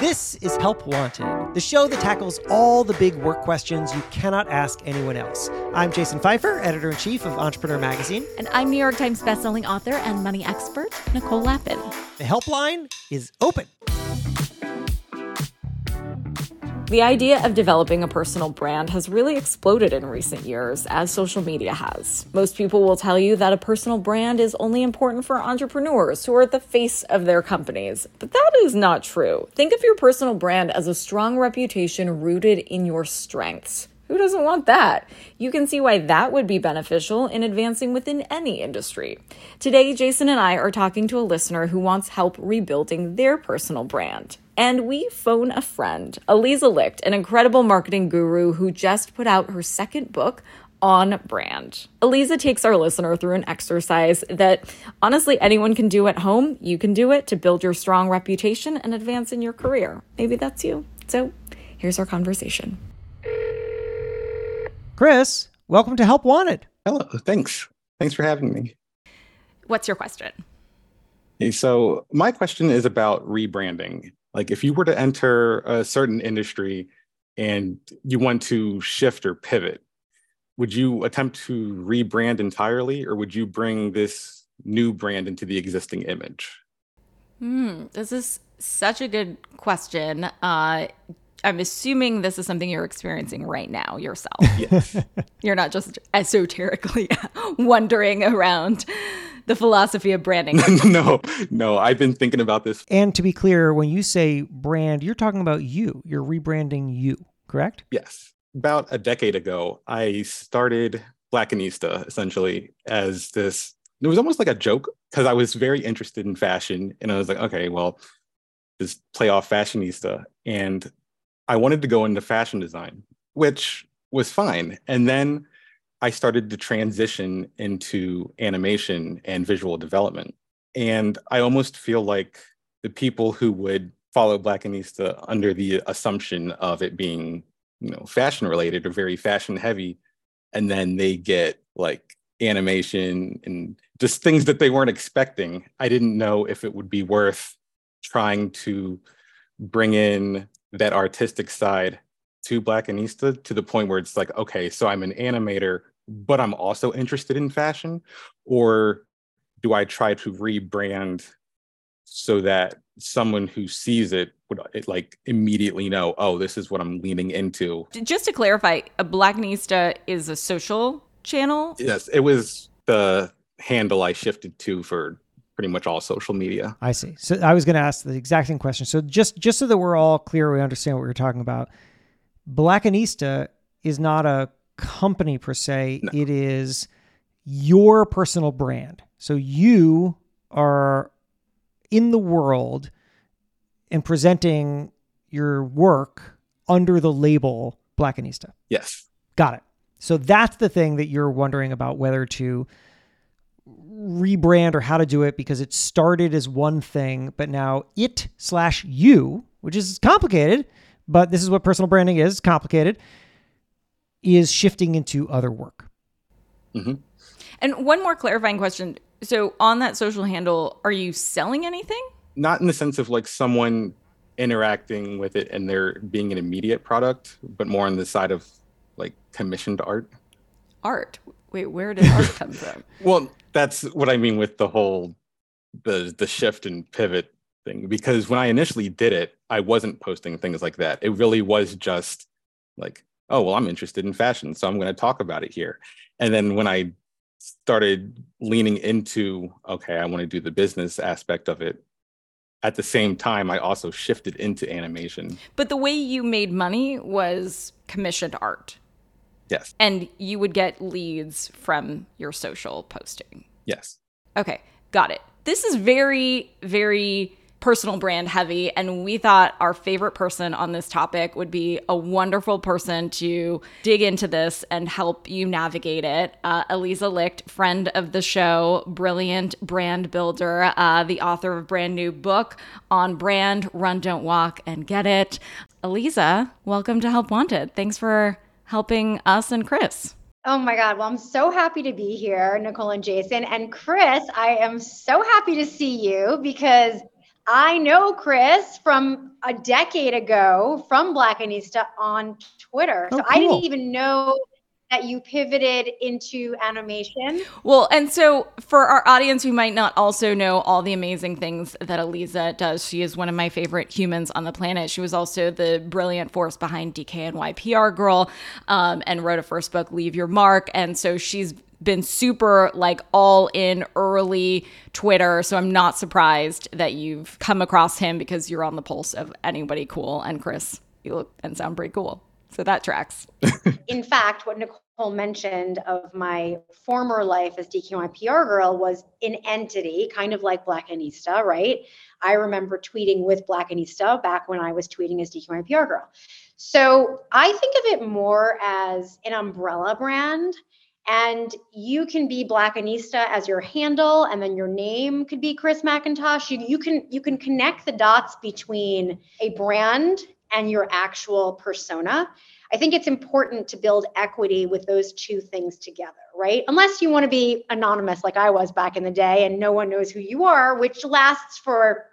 This is Help Wanted, the show that tackles all the big work questions you cannot ask anyone else. I'm Jason Pfeiffer, editor in chief of Entrepreneur Magazine. And I'm New York Times bestselling author and money expert, Nicole Lapin. The helpline is open. The idea of developing a personal brand has really exploded in recent years, as social media has. Most people will tell you that a personal brand is only important for entrepreneurs who are the face of their companies. But that is not true. Think of your personal brand as a strong reputation rooted in your strengths. Who doesn't want that? You can see why that would be beneficial in advancing within any industry. Today, Jason and I are talking to a listener who wants help rebuilding their personal brand. And we phone a friend, Aliza Licht, an incredible marketing guru who just put out her second book on brand. Aliza takes our listener through an exercise that honestly anyone can do at home. You can do it to build your strong reputation and advance in your career. Maybe that's you. So here's our conversation. Chris, welcome to Help Wanted. Hello, thanks. Thanks for having me. What's your question? Okay, so my question is about rebranding. Like if you were to enter a certain industry and you want to shift or pivot, would you attempt to rebrand entirely or would you bring this new brand into the existing image? Hmm, this is such a good question. Uh, I'm assuming this is something you're experiencing right now yourself. Yes. you're not just esoterically wandering around the philosophy of branding. no, no, I've been thinking about this. And to be clear, when you say brand, you're talking about you. You're rebranding you, correct? Yes. About a decade ago, I started Blackanista essentially as this. It was almost like a joke because I was very interested in fashion. And I was like, okay, well, just play off fashionista. And I wanted to go into fashion design, which was fine. And then I started to transition into animation and visual development. And I almost feel like the people who would follow Black Blackanista uh, under the assumption of it being, you know, fashion related or very fashion heavy, and then they get like animation and just things that they weren't expecting. I didn't know if it would be worth trying to bring in that artistic side to Blackanista to the point where it's like, okay, so I'm an animator, but I'm also interested in fashion? Or do I try to rebrand so that someone who sees it would like immediately know, oh, this is what I'm leaning into? Just to clarify, a Blackanista is a social channel? Yes, it was the handle I shifted to for pretty much all social media. I see. So I was going to ask the exact same question. So just just so that we're all clear, we understand what you're talking about. Blackanista is not a company per se. No. It is your personal brand. So you are in the world and presenting your work under the label Blackanista. Yes. Got it. So that's the thing that you're wondering about whether to rebrand or how to do it because it started as one thing, but now it slash you, which is complicated, but this is what personal branding is complicated, is shifting into other work. Mm-hmm. And one more clarifying question. So, on that social handle, are you selling anything? Not in the sense of like someone interacting with it and there being an immediate product, but more on the side of like commissioned art. Art? Wait, where did art come from? well, that's what I mean with the whole the the shift and pivot thing. Because when I initially did it, I wasn't posting things like that. It really was just like, oh well, I'm interested in fashion, so I'm going to talk about it here. And then when I started leaning into, okay, I want to do the business aspect of it. At the same time, I also shifted into animation. But the way you made money was commissioned art. Yes. And you would get leads from your social posting. Yes. Okay, got it. This is very, very personal brand heavy. And we thought our favorite person on this topic would be a wonderful person to dig into this and help you navigate it. Uh, Aliza Licht, friend of the show, brilliant brand builder, uh, the author of a brand new book on brand, Run, Don't Walk, and Get It. Aliza, welcome to Help Wanted. Thanks for helping us and Chris. Oh my God. Well, I'm so happy to be here, Nicole and Jason. And Chris, I am so happy to see you because I know Chris from a decade ago from Blackanista on Twitter. Oh, so cool. I didn't even know that you pivoted into animation. Well, and so for our audience who might not also know all the amazing things that Aliza does, she is one of my favorite humans on the planet. She was also the brilliant force behind DKNY PR Girl um, and wrote a first book, Leave Your Mark. And so she's been super like all in early Twitter. So I'm not surprised that you've come across him because you're on the pulse of anybody cool. And Chris, you look and sound pretty cool. So that tracks. In fact, what Nicole mentioned of my former life as DKNY PR girl was an entity, kind of like Blackanista, right? I remember tweeting with Blackanista back when I was tweeting as DKNY PR girl. So I think of it more as an umbrella brand. And you can be Blackanista as your handle, and then your name could be Chris McIntosh. You, you can you can connect the dots between a brand and your actual persona. I think it's important to build equity with those two things together, right? Unless you want to be anonymous like I was back in the day and no one knows who you are, which lasts for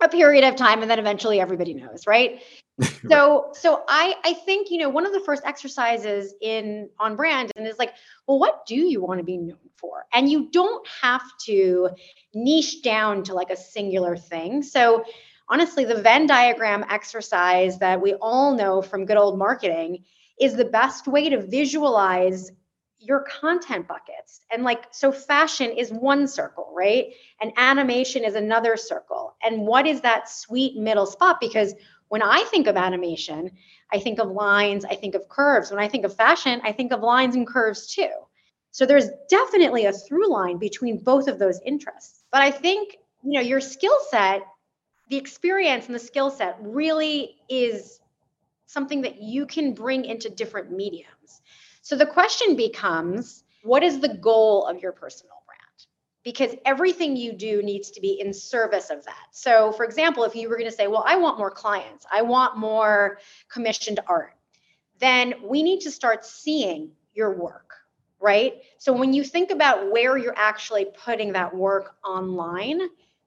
a period of time and then eventually everybody knows, right? so so I I think, you know, one of the first exercises in on brand and is like, well, what do you want to be known for? And you don't have to niche down to like a singular thing. So honestly, the Venn diagram exercise that we all know from good old marketing is the best way to visualize your content buckets. And like, so fashion is one circle, right? And animation is another circle. And what is that sweet middle spot? Because when I think of animation, I think of lines, I think of curves. When I think of fashion, I think of lines and curves too. So there's definitely a through line between both of those interests. But I think, you know, your skill set the experience and the skill set really is something that you can bring into different mediums. So the question becomes what is the goal of your personal? Because everything you do needs to be in service of that. So, for example, if you were going to say, Well, I want more clients, I want more commissioned art, then we need to start seeing your work, right? So, when you think about where you're actually putting that work online,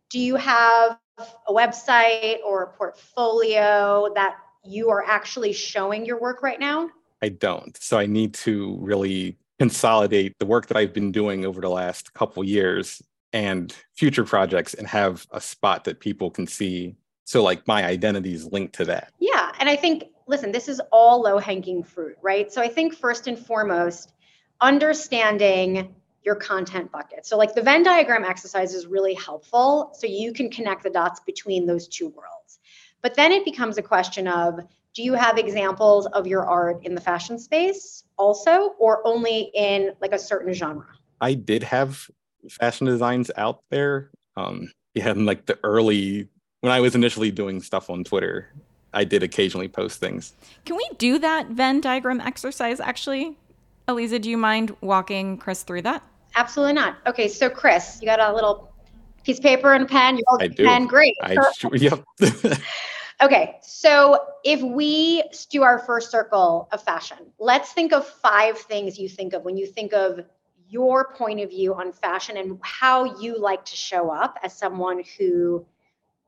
do you have a website or a portfolio that you are actually showing your work right now? I don't. So I need to really consolidate the work that I've been doing over the last couple years and future projects and have a spot that people can see. So like my identity is linked to that. Yeah, and I think listen, this is all low-hanging fruit, right? So I think first and foremost, understanding your content bucket. So, like the Venn diagram exercise is really helpful. So, you can connect the dots between those two worlds. But then it becomes a question of do you have examples of your art in the fashion space also, or only in like a certain genre? I did have fashion designs out there. Um, yeah, in like the early, when I was initially doing stuff on Twitter, I did occasionally post things. Can we do that Venn diagram exercise actually? Aliza, do you mind walking Chris through that? Absolutely not. Okay, so Chris, you got a little piece of paper and a pen. You hold I a do. pen. Great. I sure, yep. Okay, so if we do our first circle of fashion, let's think of five things you think of when you think of your point of view on fashion and how you like to show up as someone who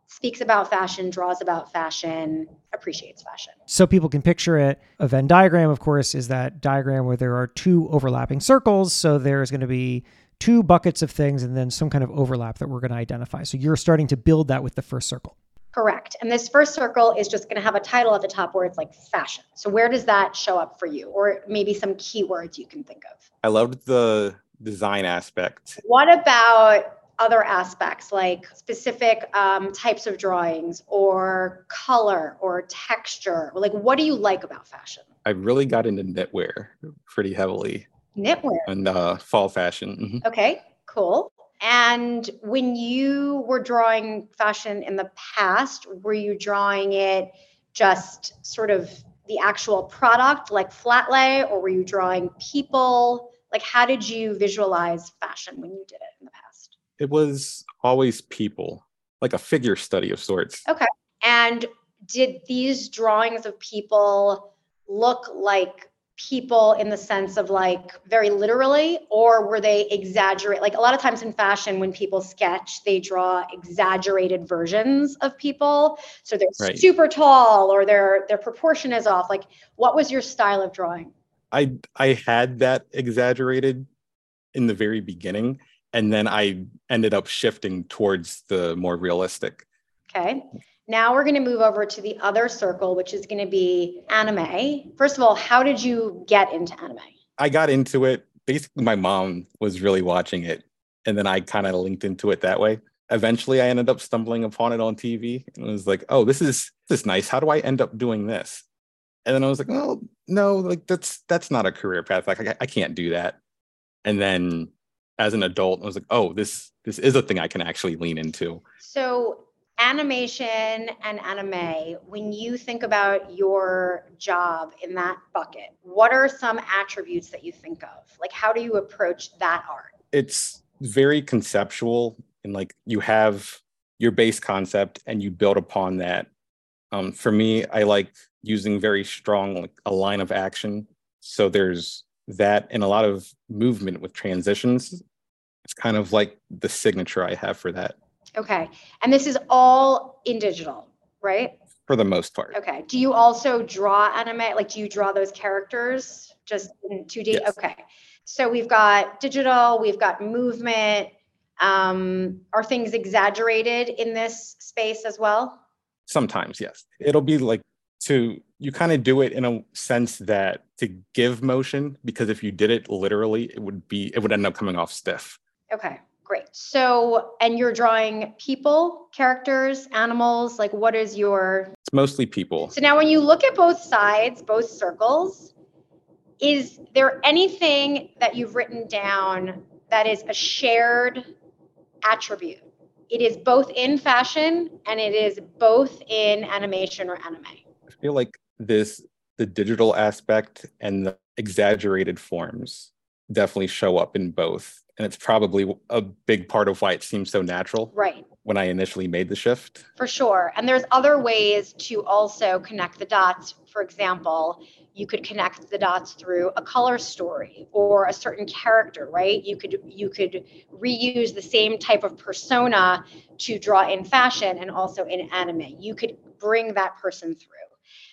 speaks about fashion, draws about fashion, appreciates fashion. So people can picture it. A Venn diagram, of course, is that diagram where there are two overlapping circles. So there's going to be two buckets of things and then some kind of overlap that we're going to identify. So you're starting to build that with the first circle. Correct. And this first circle is just going to have a title at the top where it's like fashion. So where does that show up for you? Or maybe some keywords you can think of. I loved the design aspect. What about other aspects like specific um, types of drawings or color or texture? Like, what do you like about fashion? I really got into knitwear pretty heavily Knitwear. and uh, fall fashion. Mhm. Okay, cool. And when you were drawing fashion in the past, were you drawing it just sort of the actual product, like flat lay, or were you drawing people? Like, how did you visualize fashion when you did it in the past? It was always people, like a figure study of sorts. Okay. And did these drawings of people look like people in the sense of like very literally or were they exaggerate like a lot of times in fashion when people sketch they draw exaggerated versions of people. So they're right. super tall or their their proportion is off. Like what was your style of drawing? I i had that exaggerated in the very beginning and then i ended up shifting towards the more realistic. Okay now we're going to move over to the other circle, which is going to be anime. First of all, how did you get into anime? I got into it. Basically, my mom was really watching it, and then I kind of linked into it that way. Eventually, I ended up stumbling upon it on TV, and was like, "Oh, this is this is nice. How do I end up doing this?" And then I was like, "Oh, no, like that's that's not a career path. Like I, I can't do that." And then, as an adult, I was like, "Oh, this this is a thing I can actually lean into." So animation and anime, when you think about your job in that bucket, what are some attributes that you think of? Like, how do you approach that art? It's very conceptual, and like you have your base concept and you build upon that. Um, for me, I like using very strong, like a line of action. So there's that and a lot of movement with transitions. It's kind of like the signature I have for that. Okay. And this is all in digital, right? For the most part. Okay. Do you also draw anime? Like, do you draw those characters just in 2D? Yes. Okay. So we've got digital, we've got movement. Um, are things exaggerated in this space as well? Sometimes, yes. It'll be like to, you kind of do it in a sense that to give motion, because if you did it literally, it would be, it would end up coming off stiff. Okay. Great. So, and you're drawing people, characters, animals, like what is your. It's mostly people. So now when you look at both sides, both circles, is there anything that you've written down that is a shared attribute? It is both in fashion and it is both in animation or anime. I feel like this, the digital aspect and the exaggerated forms definitely show up in both and it's probably a big part of why it seems so natural right. when i initially made the shift. For sure and there's other ways to also connect the dots. For example you could connect the dots through a color story or a certain character right? You could you could reuse the same type of persona to draw in fashion and also in anime. You could bring that person through.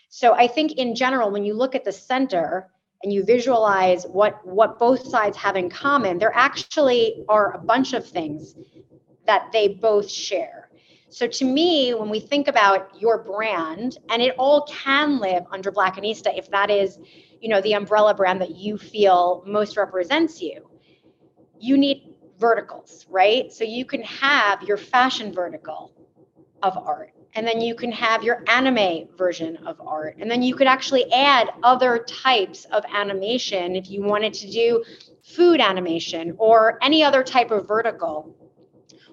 So i think in general when you look at the center and you visualize what what both sides have in common there actually are a bunch of things that they both share. So to me when we think about your brand and it all can live under blackanista if that is you know the umbrella brand that you feel most represents you you need verticals right? So you can have your fashion vertical of art and then you can have your anime version of art. And then you could actually add other types of animation if you wanted to do food animation or any other type of vertical.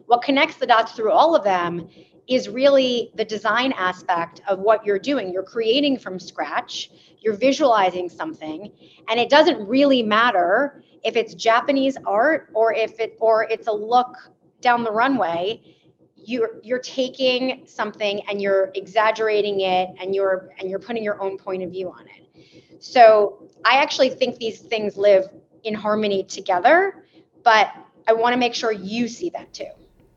What connects the dots through all of them is really the design aspect of what you're doing. You're creating from scratch. You're visualizing something. And it doesn't really matter if it's japanese art or if it or it's a look down the runway you're you're taking something and you're exaggerating it and you're and you're putting your own point of view on it. So i actually think these things live in harmony together but i want to make sure you see that too.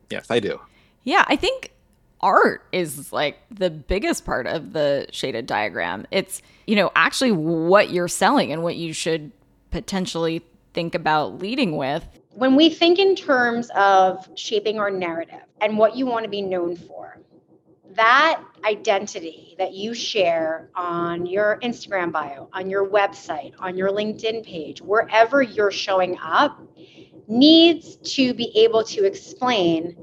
Yes i do. Yeah i think art is like the biggest part of the shaded diagram. It's you know actually what you're selling and what you should potentially think about leading with when we think in terms of shaping our narrative and what you want to be known for, that identity that you share on your Instagram bio, on your website, on your LinkedIn page, wherever you're showing up, needs to be able to explain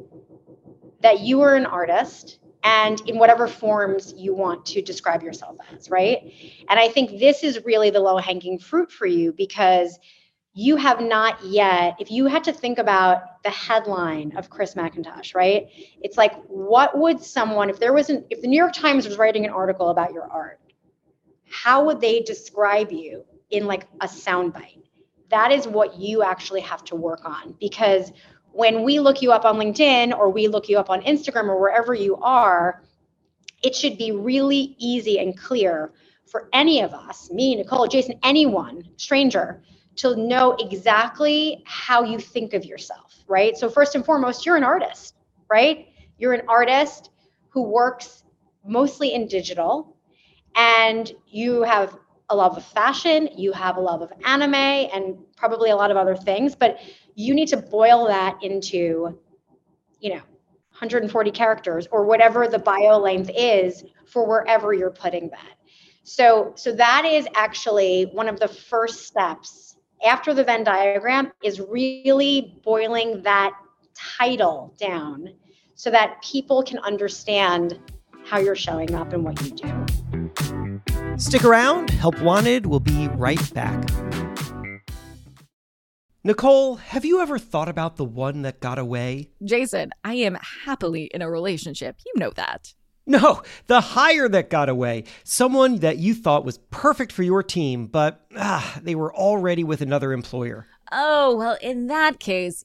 that you are an artist and in whatever forms you want to describe yourself as, right? And I think this is really the low hanging fruit for you because you have not yet, if you had to think about the headline of Chris McIntosh, right? It's like, what would someone, if there wasn't, if the New York Times was writing an article about your art, how would they describe you in like a soundbite? That is what you actually have to work on because when we look you up on LinkedIn or we look you up on Instagram or wherever you are, it should be really easy and clear for any of us, me, Nicole, Jason, anyone, stranger, to know exactly how you think of yourself, right? So, first and foremost, you're an artist, right? You're an artist who works mostly in digital, and you have a love of fashion, you have a love of anime, and probably a lot of other things, but you need to boil that into, you know, 140 characters or whatever the bio length is for wherever you're putting that. So, so that is actually one of the first steps after the Venn diagram is really boiling that title down so that people can understand how you're showing up and what you do. Stick around. Help Wanted will be right back. Nicole, have you ever thought about the one that got away? Jason, I am happily in a relationship. You know that. No, the hire that got away. Someone that you thought was perfect for your team, but ah, they were already with another employer. Oh, well, in that case,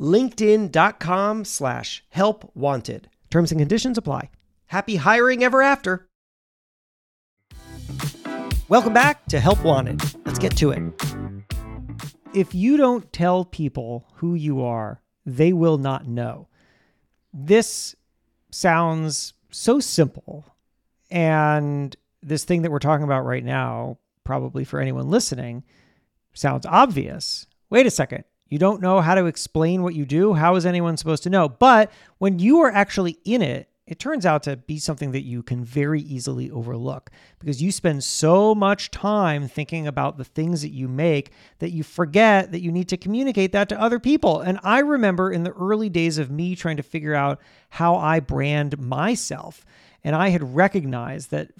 LinkedIn.com slash help wanted. Terms and conditions apply. Happy hiring ever after. Welcome back to Help Wanted. Let's get to it. If you don't tell people who you are, they will not know. This sounds so simple. And this thing that we're talking about right now, probably for anyone listening, sounds obvious. Wait a second. You don't know how to explain what you do. How is anyone supposed to know? But when you are actually in it, it turns out to be something that you can very easily overlook because you spend so much time thinking about the things that you make that you forget that you need to communicate that to other people. And I remember in the early days of me trying to figure out how I brand myself. And I had recognized that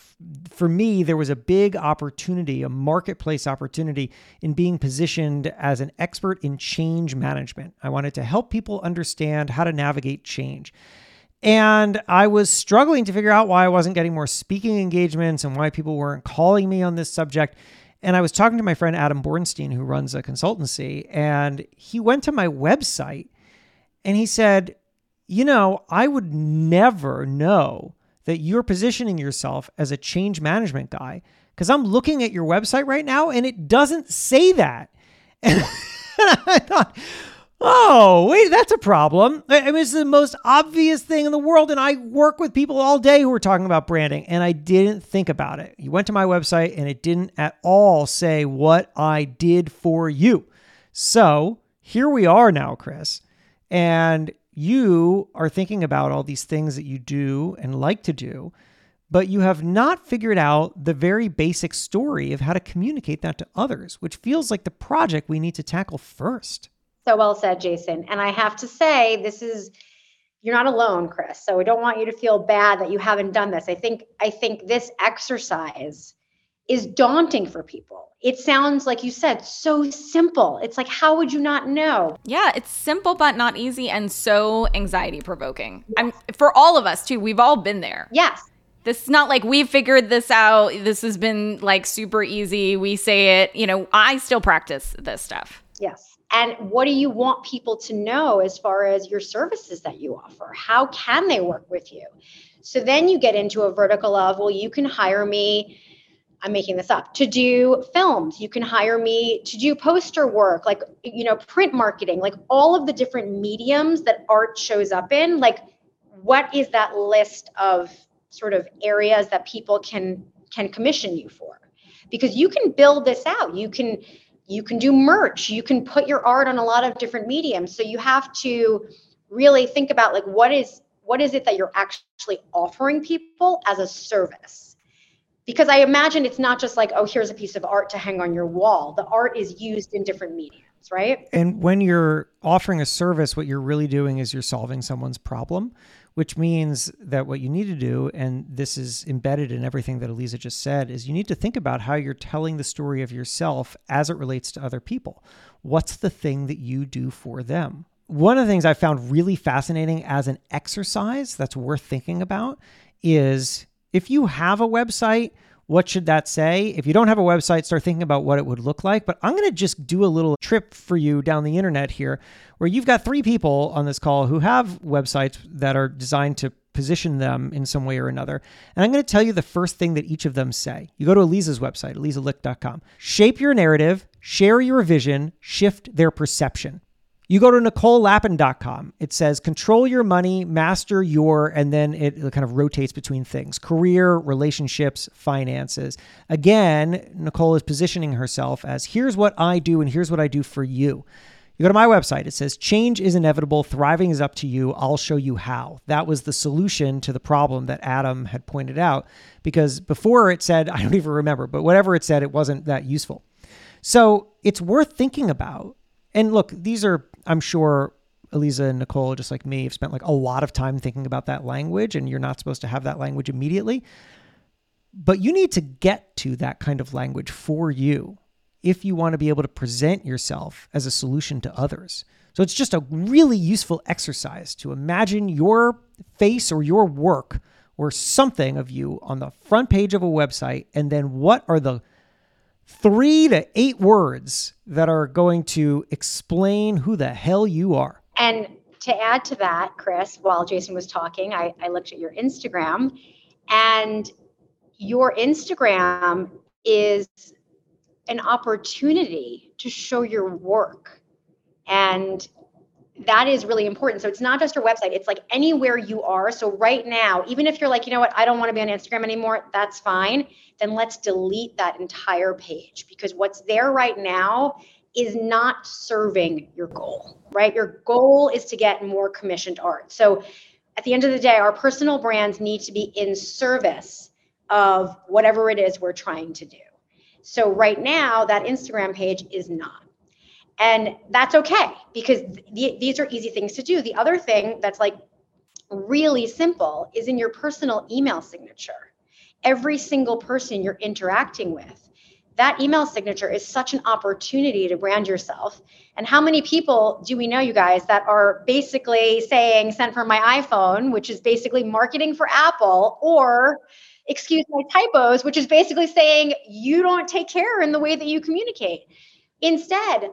for me, there was a big opportunity, a marketplace opportunity in being positioned as an expert in change management. I wanted to help people understand how to navigate change. And I was struggling to figure out why I wasn't getting more speaking engagements and why people weren't calling me on this subject. And I was talking to my friend Adam Bornstein, who runs a consultancy, and he went to my website and he said, You know, I would never know that you're positioning yourself as a change management guy because I'm looking at your website right now and it doesn't say that. And I thought, Oh, wait, that's a problem. I mean, it's the most obvious thing in the world. And I work with people all day who are talking about branding, and I didn't think about it. You went to my website, and it didn't at all say what I did for you. So here we are now, Chris. And you are thinking about all these things that you do and like to do, but you have not figured out the very basic story of how to communicate that to others, which feels like the project we need to tackle first. So well said, Jason. And I have to say, this is you're not alone, Chris. So I don't want you to feel bad that you haven't done this. I think I think this exercise is daunting for people. It sounds like you said so simple. It's like how would you not know? Yeah, it's simple but not easy and so anxiety provoking. I'm for all of us too. We've all been there. Yes. This is not like we've figured this out. This has been like super easy. We say it, you know, I still practice this stuff. Yes and what do you want people to know as far as your services that you offer? How can they work with you? So then you get into a vertical of well you can hire me i'm making this up to do films. You can hire me to do poster work like you know print marketing like all of the different mediums that art shows up in. Like what is that list of sort of areas that people can can commission you for? Because you can build this out. You can you can do merch. You can put your art on a lot of different mediums. So you have to really think about like what is what is it that you're actually offering people as a service? Because i imagine it's not just like oh here's a piece of art to hang on your wall. The art is used in different mediums right? And when you're offering a service what you're really doing is you're solving someone's problem which means that what you need to do, and this is embedded in everything that Aliza just said, is you need to think about how you're telling the story of yourself as it relates to other people. What's the thing that you do for them? One of the things I found really fascinating as an exercise that's worth thinking about is if you have a website, what should that say? If you don't have a website, start thinking about what it would look like. But I'm going to just do a little trip for you down the internet here, where you've got three people on this call who have websites that are designed to position them in some way or another. And I'm going to tell you the first thing that each of them say. You go to Aliza's website, alizalicht.com. Shape your narrative, share your vision, shift their perception. You go to NicoleLapin.com. It says control your money, master your, and then it kind of rotates between things career, relationships, finances. Again, Nicole is positioning herself as here's what I do and here's what I do for you. You go to my website, it says change is inevitable, thriving is up to you. I'll show you how. That was the solution to the problem that Adam had pointed out because before it said, I don't even remember, but whatever it said, it wasn't that useful. So it's worth thinking about. And look, these are I'm sure Aliza and Nicole, just like me, have spent like a lot of time thinking about that language, and you're not supposed to have that language immediately. But you need to get to that kind of language for you if you want to be able to present yourself as a solution to others. So it's just a really useful exercise to imagine your face or your work or something of you on the front page of a website, and then what are the three to eight words that are going to explain who the hell you are. And to add to that, Chris, while Jason was talking, I, I looked at your Instagram, and your Instagram is an opportunity to show your work. And that is really important. So it's not just your website, it's like anywhere you are. So right now, even if you're like, you know what, I don't want to be on Instagram anymore, that's fine. Then let's delete that entire page because what's there right now is not serving your goal, right? Your goal is to get more commissioned art. So at the end of the day, our personal brands need to be in service of whatever it is we're trying to do. So right now, that Instagram page is not. And that's okay because th- these are easy things to do. The other thing that's like really simple is in your personal email signature. Every single person you're interacting with, that email signature is such an opportunity to brand yourself. And how many people do we know, you guys, that are basically saying sent from my iPhone, which is basically marketing for Apple, or excuse my typos, which is basically saying you don't take care in the way that you communicate. Instead,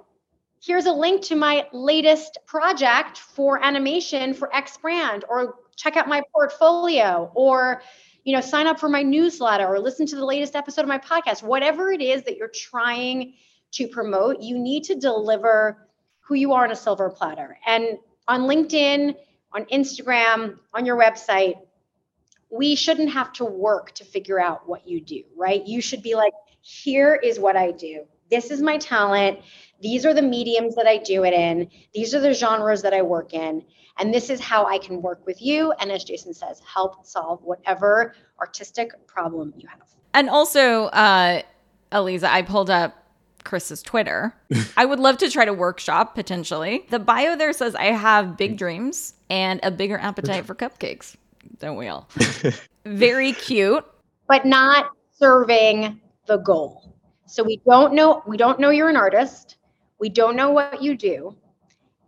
here's a link to my latest project for animation for X brand, or check out my portfolio, or you know, sign up for my newsletter or listen to the latest episode of my podcast. Whatever it is that you're trying to promote, you need to deliver who you are on a silver platter. And on LinkedIn, on Instagram, on your website, we shouldn't have to work to figure out what you do, right? You should be like, here is what I do. This is my talent these are the mediums that I do it in. These are the genres that I work in. And this is how I can work with you. And as Jason says, help solve whatever artistic problem you have. And also, uh, Aliza, I pulled up Chris's Twitter. I would love to try to workshop potentially. The bio there says I have big dreams and a bigger appetite for cupcakes. Don't we all? Very cute. But not serving the goal. So we don't know we don't know you're an artist. We don't know what you do.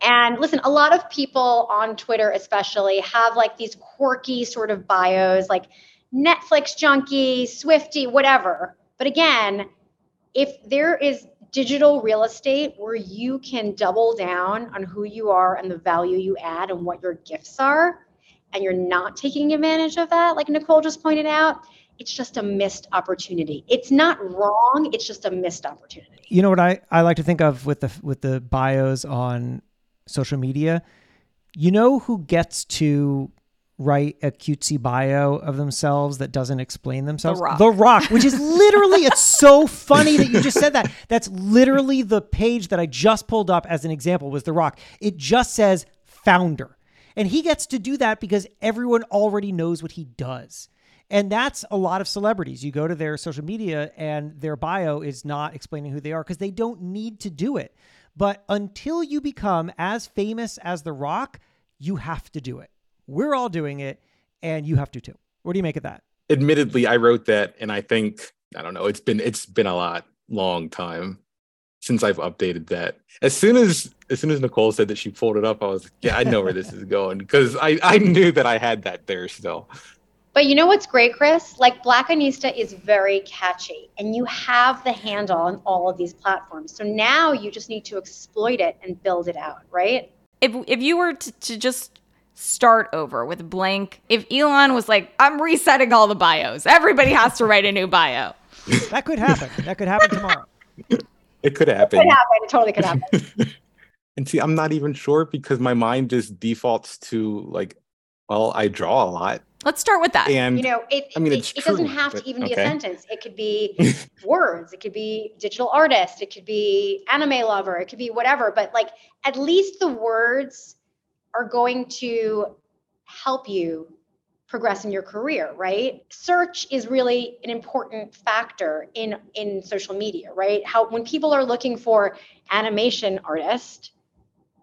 And listen, a lot of people on Twitter, especially, have like these quirky sort of bios, like Netflix junkie, Swiftie, whatever. But again, if there is digital real estate where you can double down on who you are and the value you add and what your gifts are, and you're not taking advantage of that, like Nicole just pointed out, it's just a missed opportunity. It's not wrong, it's just a missed opportunity. You know what I, I like to think of with the with the bios on social media? You know who gets to write a cutesy bio of themselves that doesn't explain themselves? The Rock. The Rock, which is literally, it's so funny that you just said that. That's literally the page that I just pulled up as an example was The Rock. It just says founder. And he gets to do that because everyone already knows what he does. And that's a lot of celebrities. You go to their social media and their bio is not explaining who they are because they don't need to do it. But until you become as famous as The Rock, you have to do it. We're all doing it, and you have to too. What do you make of that? Admittedly, I wrote that, and I think I don't know. It's been it's been a lot long time since I've updated that. As soon as as soon as Nicole said that she pulled it up, I was like, yeah, I know where this is going because I I knew that I had that there still. But you know what's great, Chris? Like Blackanista is very catchy and you have the handle on all of these platforms. So now you just need to exploit it and build it out, right? If if you were to, to just start over with blank, if Elon was like, I'm resetting all the bios, everybody has to write a new bio. That could happen. that could happen tomorrow. It could happen. It could happen. It totally could happen. And see, I'm not even sure because my mind just defaults to like, well, I draw a lot. Let's start with that. And you know, it, I mean, it, it's it doesn't have but- to even be a sentence. It could be words. It could be digital artist. It could be anime lover. It could be whatever. But like, at least the words are going to help you progress in your career, right? Search is really an important factor in in social media, right? How when people are looking for animation artist,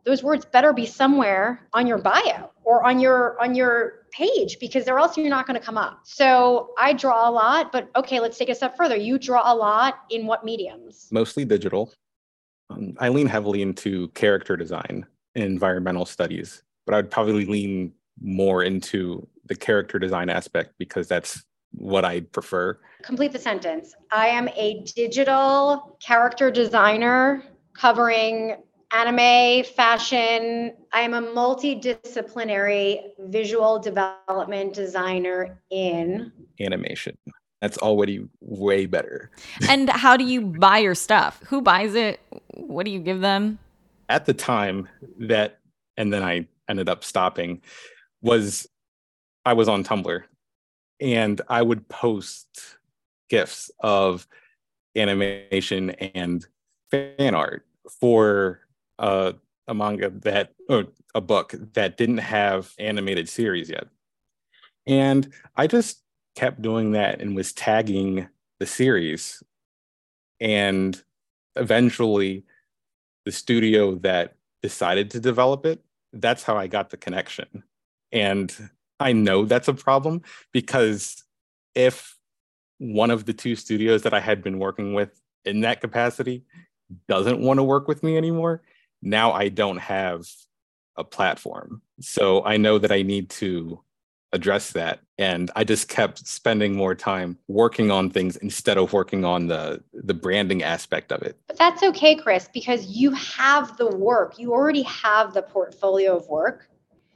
those words better be somewhere on your bio or on your on your page because or else you're not going to come up. So I draw a lot, but okay, let's take a step further. You draw a lot in what mediums? mostly digital. Um, I lean heavily into character design and environmental studies, but I would probably lean more into the character design aspect because that's what I prefer. Complete the sentence. I am a digital character designer covering anime, fashion. I am a multidisciplinary visual development designer in Animation. That's already way better. and how do you buy your stuff? Who buys it? What do you give them? At the time that, and then I ended up stopping, was I was on Tumblr and I would post gifs of animation and fan art for a manga that or a book that didn't have animated series yet. And I just kept doing that and was tagging the series. And eventually the studio that decided to develop it, that's how I got the connection. And I know that's a problem because if one of the two studios that I had been working with in that capacity doesn't want to work with me anymore, now I don't have a platform. So I know that I need to address that. And I just kept spending more time working on things instead of working on the the branding aspect of it. But that's okay, Chris, because you have the work. You already have the portfolio of work.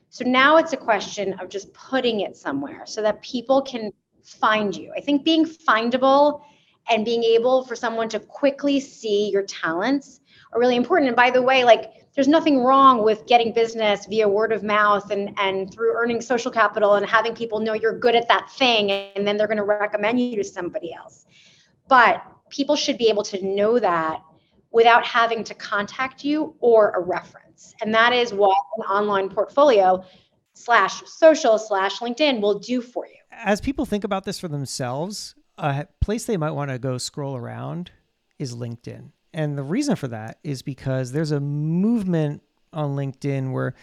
So now it's a question of just putting it somewhere so that people can find you. I think being findable and being able for someone to quickly see your talents are really important. And by the way, like there's nothing wrong with getting business via word of mouth and and through earning social capital and having people know you're good at that thing and then they're going to recommend you to somebody else. But people should be able to know that without having to contact you or a reference. And that is what an online portfolio slash social slash LinkedIn will do for you. As people think about this for themselves, a place they might want to go scroll around is LinkedIn. And the reason for that is because there's a movement on LinkedIn where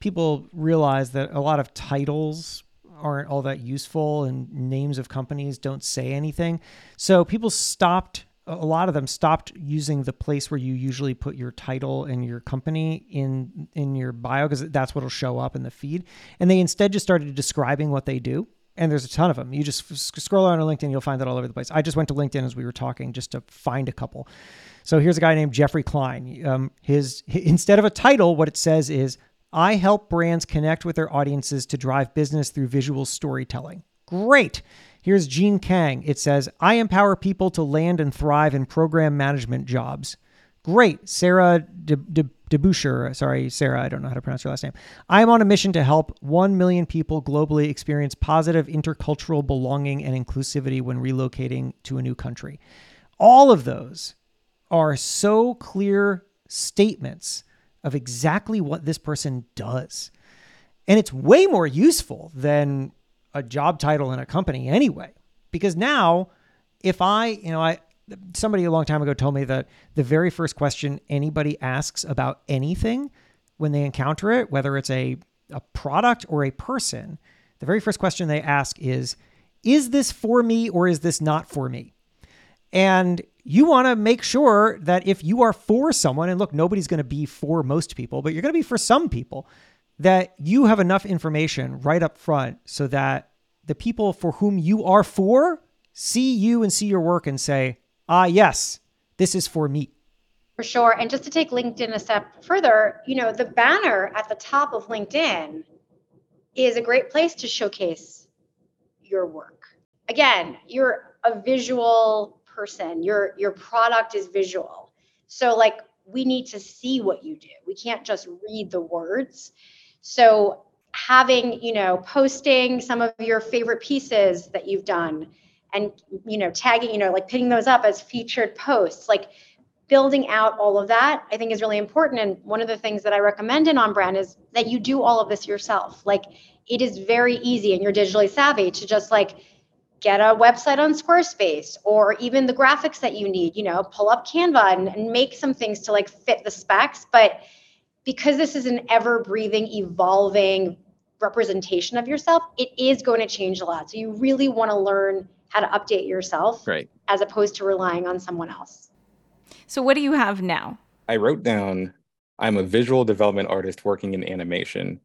people realize that a lot of titles aren't all that useful and names of companies don't say anything. So people stopped a lot of them stopped using the place where you usually put your title and your company in in your bio because that's what'll show up in the feed. And they instead just started describing what they do. And there's a ton of them. You just scroll around on linkedin you'll find that all over the place. I just went to linkedin as we were talking just to find a couple so here's a guy named jeffrey klein um, his instead of a title what it says is i help brands connect with their audiences to drive business through visual storytelling great Here's Gene Kang. It says, I empower people to land and thrive in program management jobs. Great. Sarah De, De, DeBoucher, sorry, Sarah, I don't know how to pronounce your last name. I am on a mission to help 1 million people globally experience positive intercultural belonging and inclusivity when relocating to a new country. All of those are so clear statements of exactly what this person does. And it's way more useful than a job title in a company anyway. Because now, if I, you know, I, somebody a long time ago told me that the very first question anybody asks about anything when they encounter it, whether it's a, a product or a person, the very first question they ask is, is this for me or is this not for me? And you want to make sure that if you are for someone, and look, nobody's going to be for most people, but you're going to be for some people, that you have enough information right up front so that the people for whom you are for see you and see your work and say, ah, yes, this is for me. For sure. And just to take LinkedIn a step further, you know, the banner at the top of LinkedIn is a great place to showcase your work. Again, you're a visual person. Your your product is visual. So like we need to see what you do. We can't just read the words. So having, you know, posting some of your favorite pieces that you've done, and you know tagging you know like picking those up as featured posts like building out all of that i think is really important and one of the things that i recommend in on brand is that you do all of this yourself like it is very easy and you're digitally savvy to just like get a website on squarespace or even the graphics that you need you know pull up canva and, and make some things to like fit the specs but because this is an ever breathing evolving representation of yourself it is going to change a lot so you really want to learn how to update yourself right. as opposed to relying on someone else. So, what do you have now? I wrote down I'm a visual development artist working in animation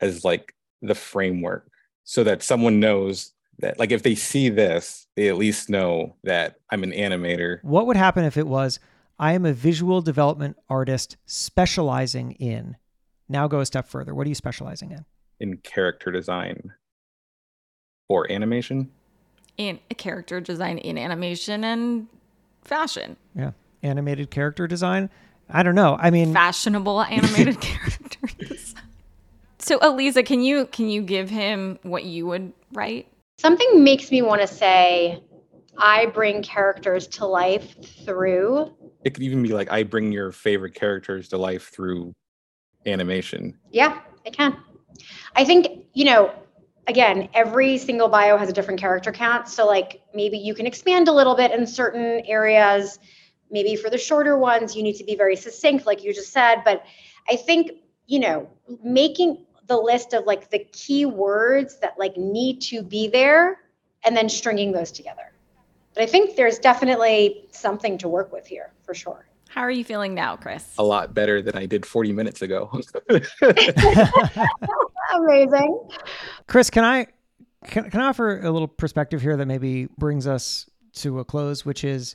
as like the framework so that someone knows that, like, if they see this, they at least know that I'm an animator. What would happen if it was, I am a visual development artist specializing in? Now go a step further. What are you specializing in? In character design or animation in character design in animation and fashion. Yeah. Animated character design. I don't know. I mean fashionable animated characters. So Aliza, can you can you give him what you would write? Something makes me want to say I bring characters to life through It could even be like I bring your favorite characters to life through animation. Yeah, it can. I think, you know, again, every single bio has a different character count. So, like, maybe you can expand a little bit in certain areas. Maybe for the shorter ones, you need to be very succinct, like you just said. But I think, you know, making the list of like the key words that like need to be there and then stringing those together. But I think there's definitely something to work with here for sure. How are you feeling now, Chris? A lot better than I did 40 minutes ago. Amazing. Chris, can I can, can I offer a little perspective here that maybe brings us to a close, which is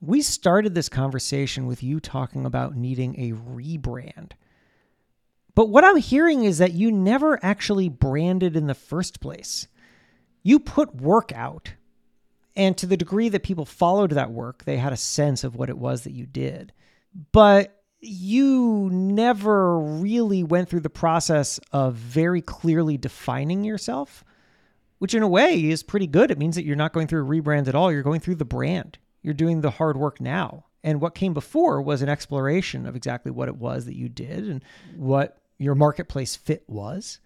we started this conversation with you talking about needing a rebrand. But what I'm hearing is that you never actually branded in the first place. You put work out. And to the degree that people followed that work, they had a sense of what it was that you did. But you never really went through the process of very clearly defining yourself, which in a way is pretty good. It means that you're not going through a rebrand at all. You're going through the brand. You're doing the hard work now. And what came before was an exploration of exactly what it was that you did and what your marketplace fit was.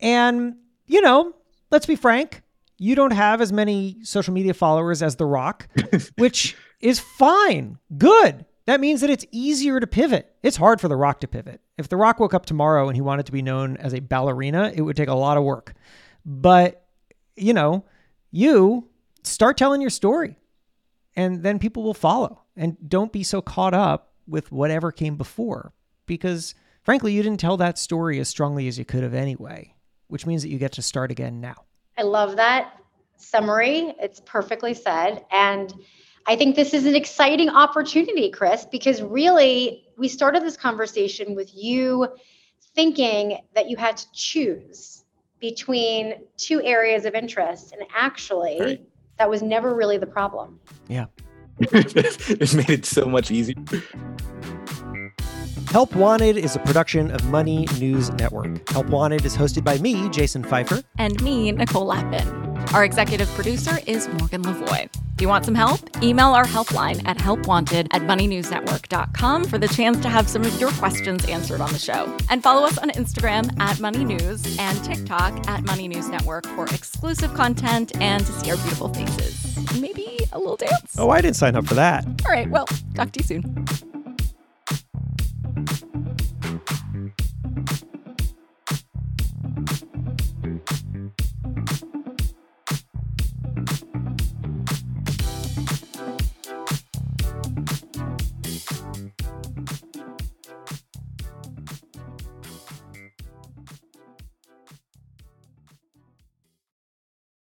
And, you know, let's be frank, you don't have as many social media followers as The Rock, which is fine, good that means that it's easier to pivot. It's hard for The Rock to pivot. If The Rock woke up tomorrow and he wanted to be known as a ballerina, it would take a lot of work. But, you know, you start telling your story and then people will follow. And don't be so caught up with whatever came before because, frankly, you didn't tell that story as strongly as you could have anyway, which means that you get to start again now. I love that summary. It's perfectly said. And I think this is an exciting opportunity, Chris, because really we started this conversation with you thinking that you had to choose between two areas of interest. And actually, right. that was never really the problem. Yeah. it made it so much easier. Help Wanted is a production of Money News Network. Help Wanted is hosted by me, Jason Feifer. And me, Nicole Lapin. Our executive producer is Morgan Lavoie. If you want some help, email our helpline at helpwanted at moneynewsnetwork.com for the chance to have some of your questions answered on the show. And follow us on Instagram at Money News and TikTok at Money News Network for exclusive content and to see our beautiful faces. Maybe a little dance. Oh, I didn't sign up for that. All right, well, talk to you soon.